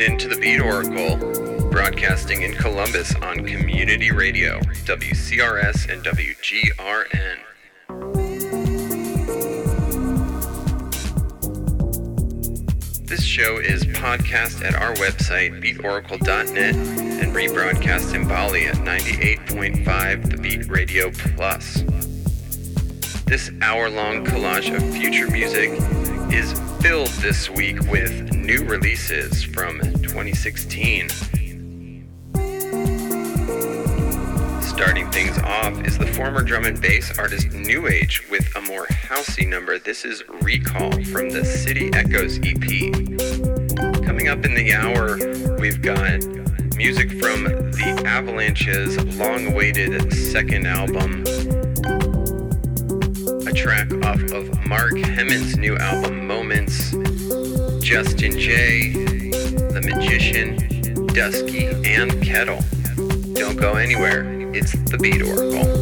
tuned in to the Beat Oracle, broadcasting in Columbus on Community Radio, WCRS and WGRN. This show is podcast at our website, beatoracle.net, and rebroadcast in Bali at 98.5 The Beat Radio Plus. This hour long collage of future music is filled this week with new releases from 2016. Starting things off is the former drum and bass artist Nuage with a more housey number. This is Recall from the City Echoes EP. Coming up in the hour, we've got music from the Avalanche's long awaited second album, track off of Marek Hemmann's new album Moments, Justin Jay, The Magician, Dusky, and Kettel. Don't go anywhere, it's the Beat Oracle.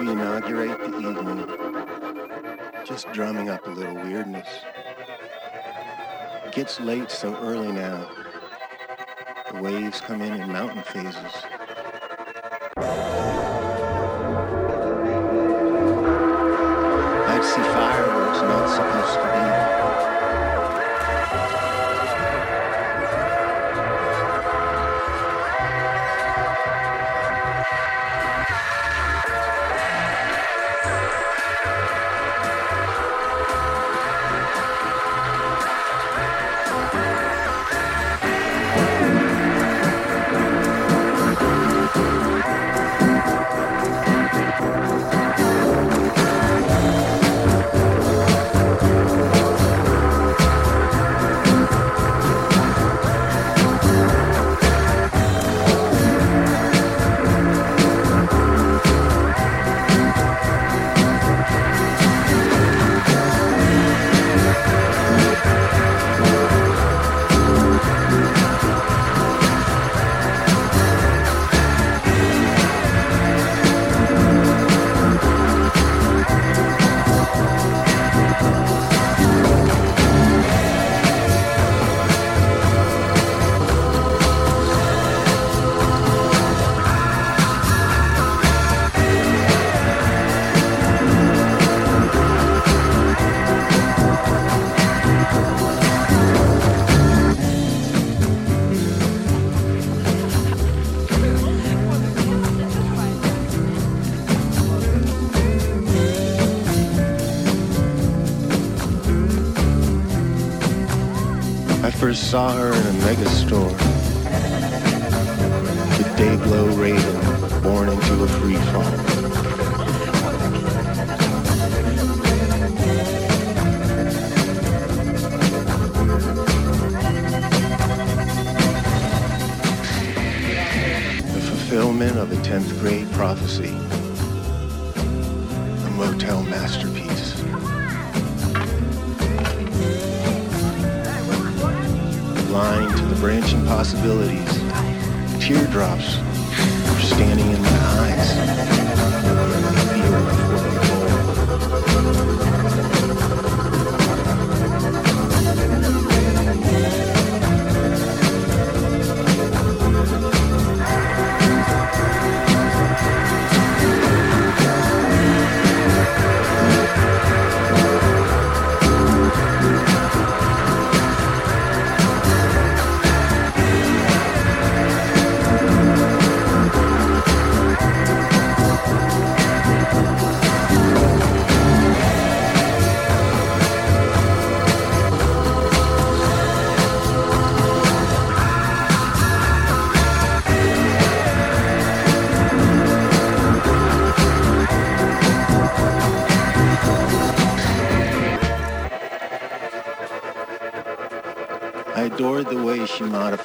We inaugurate the evening, just drumming up a little weirdness. It gets late so early now. The waves come in in mountain phases. I'd see fireworks not supposed to first saw her in a mega store. The Dayglow Raven, born into a free fall. The fulfillment of a 10th grade prophecy. Possibilities. Teardrops are standing in my eyes.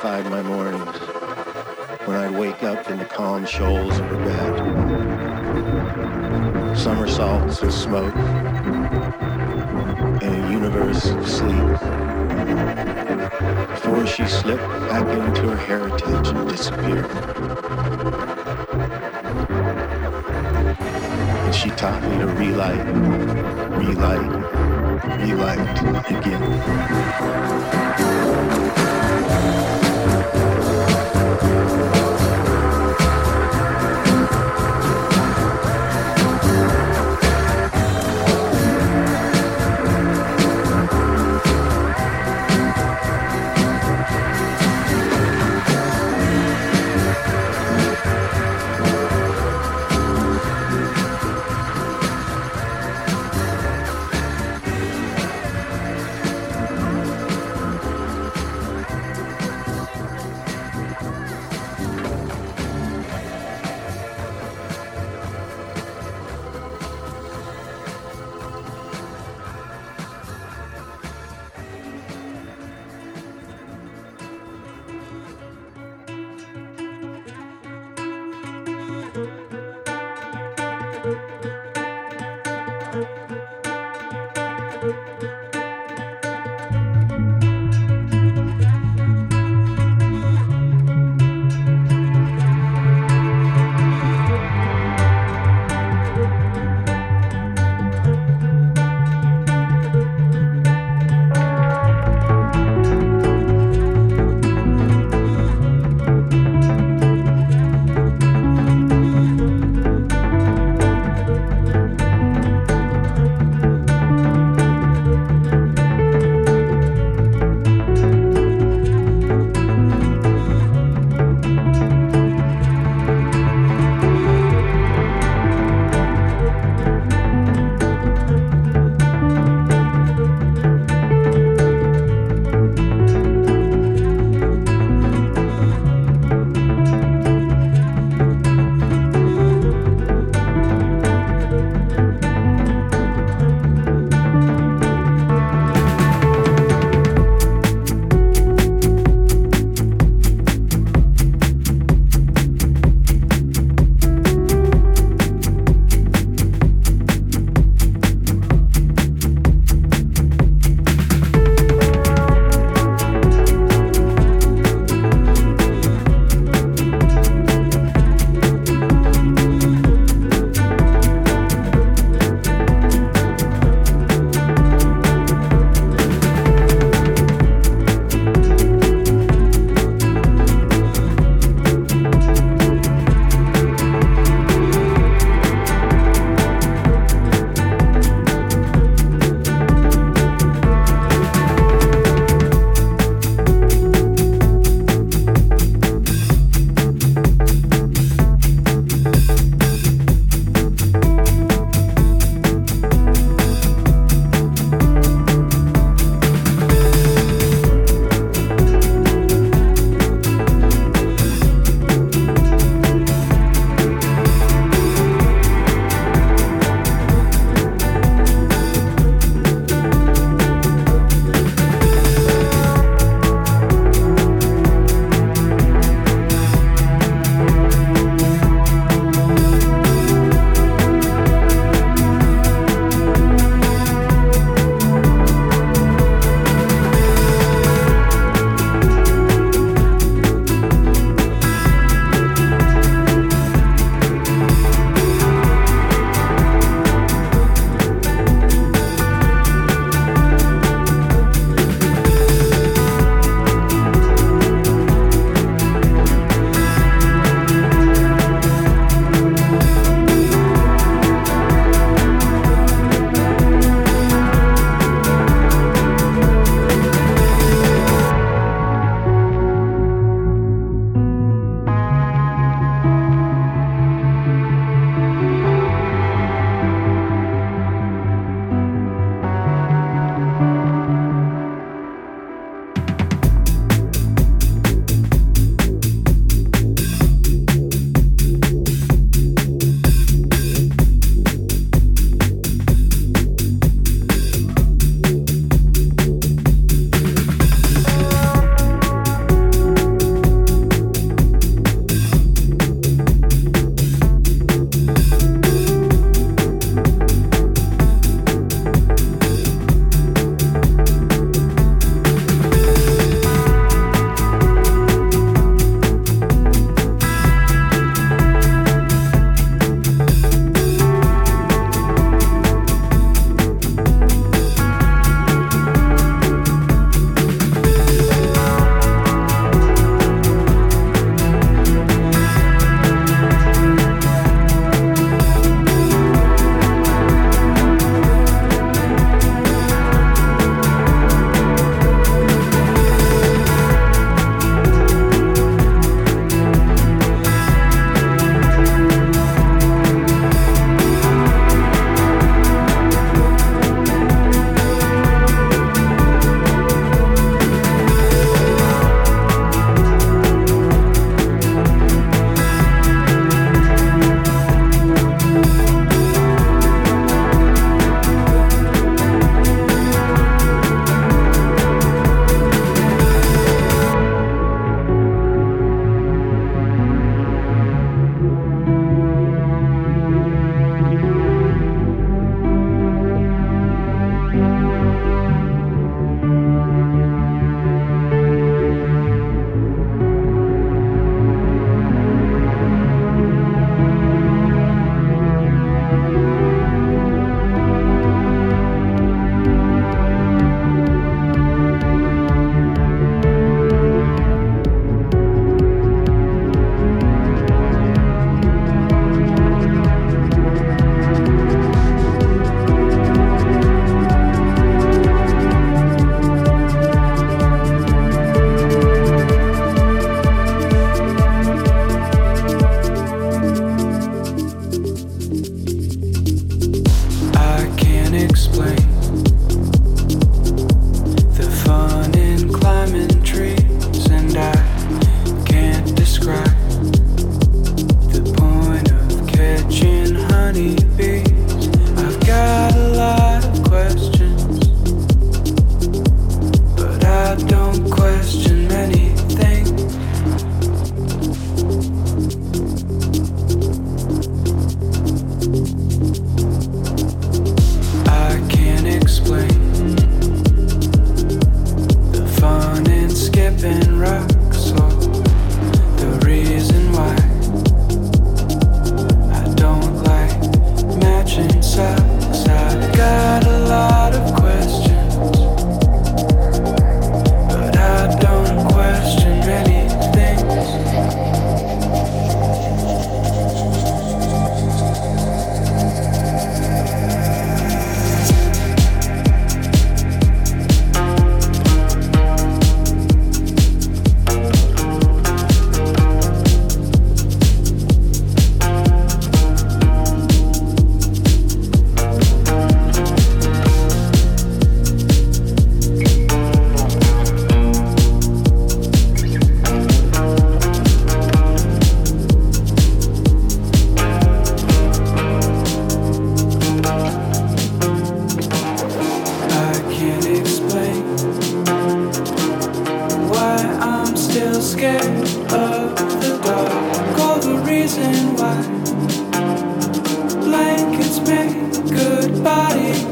My mornings when I'd wake up in the calm shoals of her bed. Somersaults of smoke in a universe of sleep. Before she slipped back into her heritage and disappeared. And she taught me to relight, relight, relight again.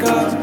God.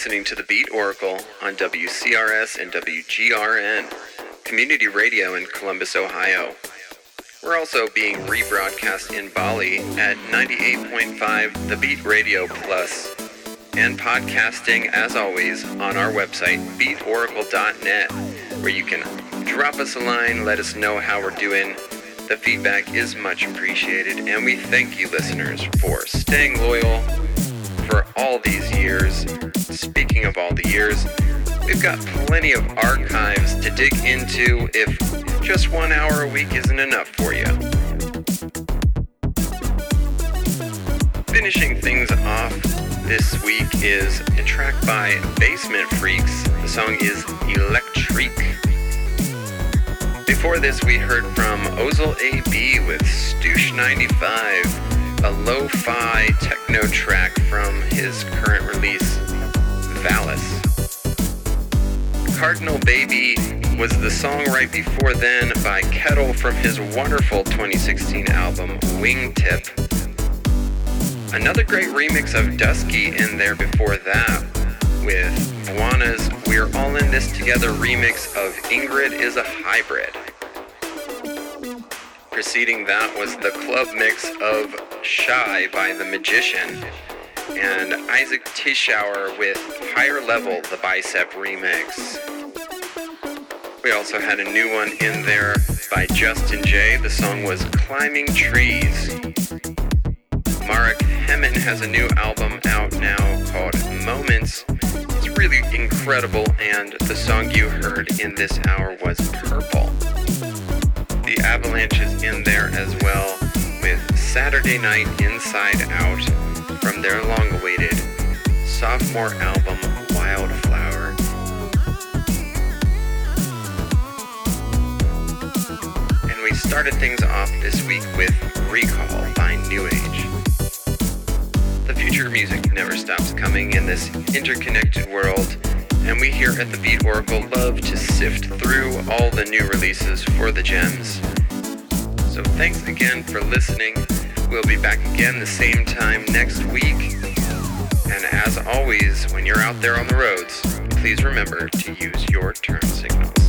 listening to the Beat Oracle on WCRS and WGRN, community radio in Columbus, Ohio. We're also being rebroadcast in Bali at 98.5 The Beat Radio Plus, and podcasting, as always, on our website, beatoracle.net, where you can drop us a line, let us know how we're doing. The feedback is much appreciated, and we thank you, listeners, for staying loyal for all these years. Speaking of all the years, we've got plenty of archives to dig into if just one hour a week isn't enough for you. Finishing things off this week is a track by Basement Freaks. The song is Electric. Before this, we heard from Ozel AB with Stoosh 95, a lo fi techno track from his current release, Valis. Cardinal Baby was the song right before then by Kettel from his wonderful 2016 album Wingtip. Another great remix of Dusky in there before that with Bwana's We're All in This Together remix of Ingrid is a Hybrid. Preceding that was the club mix of Shy by The Magician and Isaac Tichauer with Higher Level, the Bicep remix. We also had a new one in there by Justin Jay. The song was Climbing Trees. Marek Hemmann has a new album out now called Moments. It's really incredible, and the song you heard in this hour was Purple. The Avalanche is in there as well with Saturday Night Inside Out from their long awaited sophomore album Wildflower. And we started things off this week with Recall by Nuage. The future music never stops coming in this interconnected world, and we here at the Beat Oracle love to sift through all the new releases for the gems. So thanks again for listening. We'll be back again the same time next week. And as always, when you're out there on the roads, please remember to use your turn signals.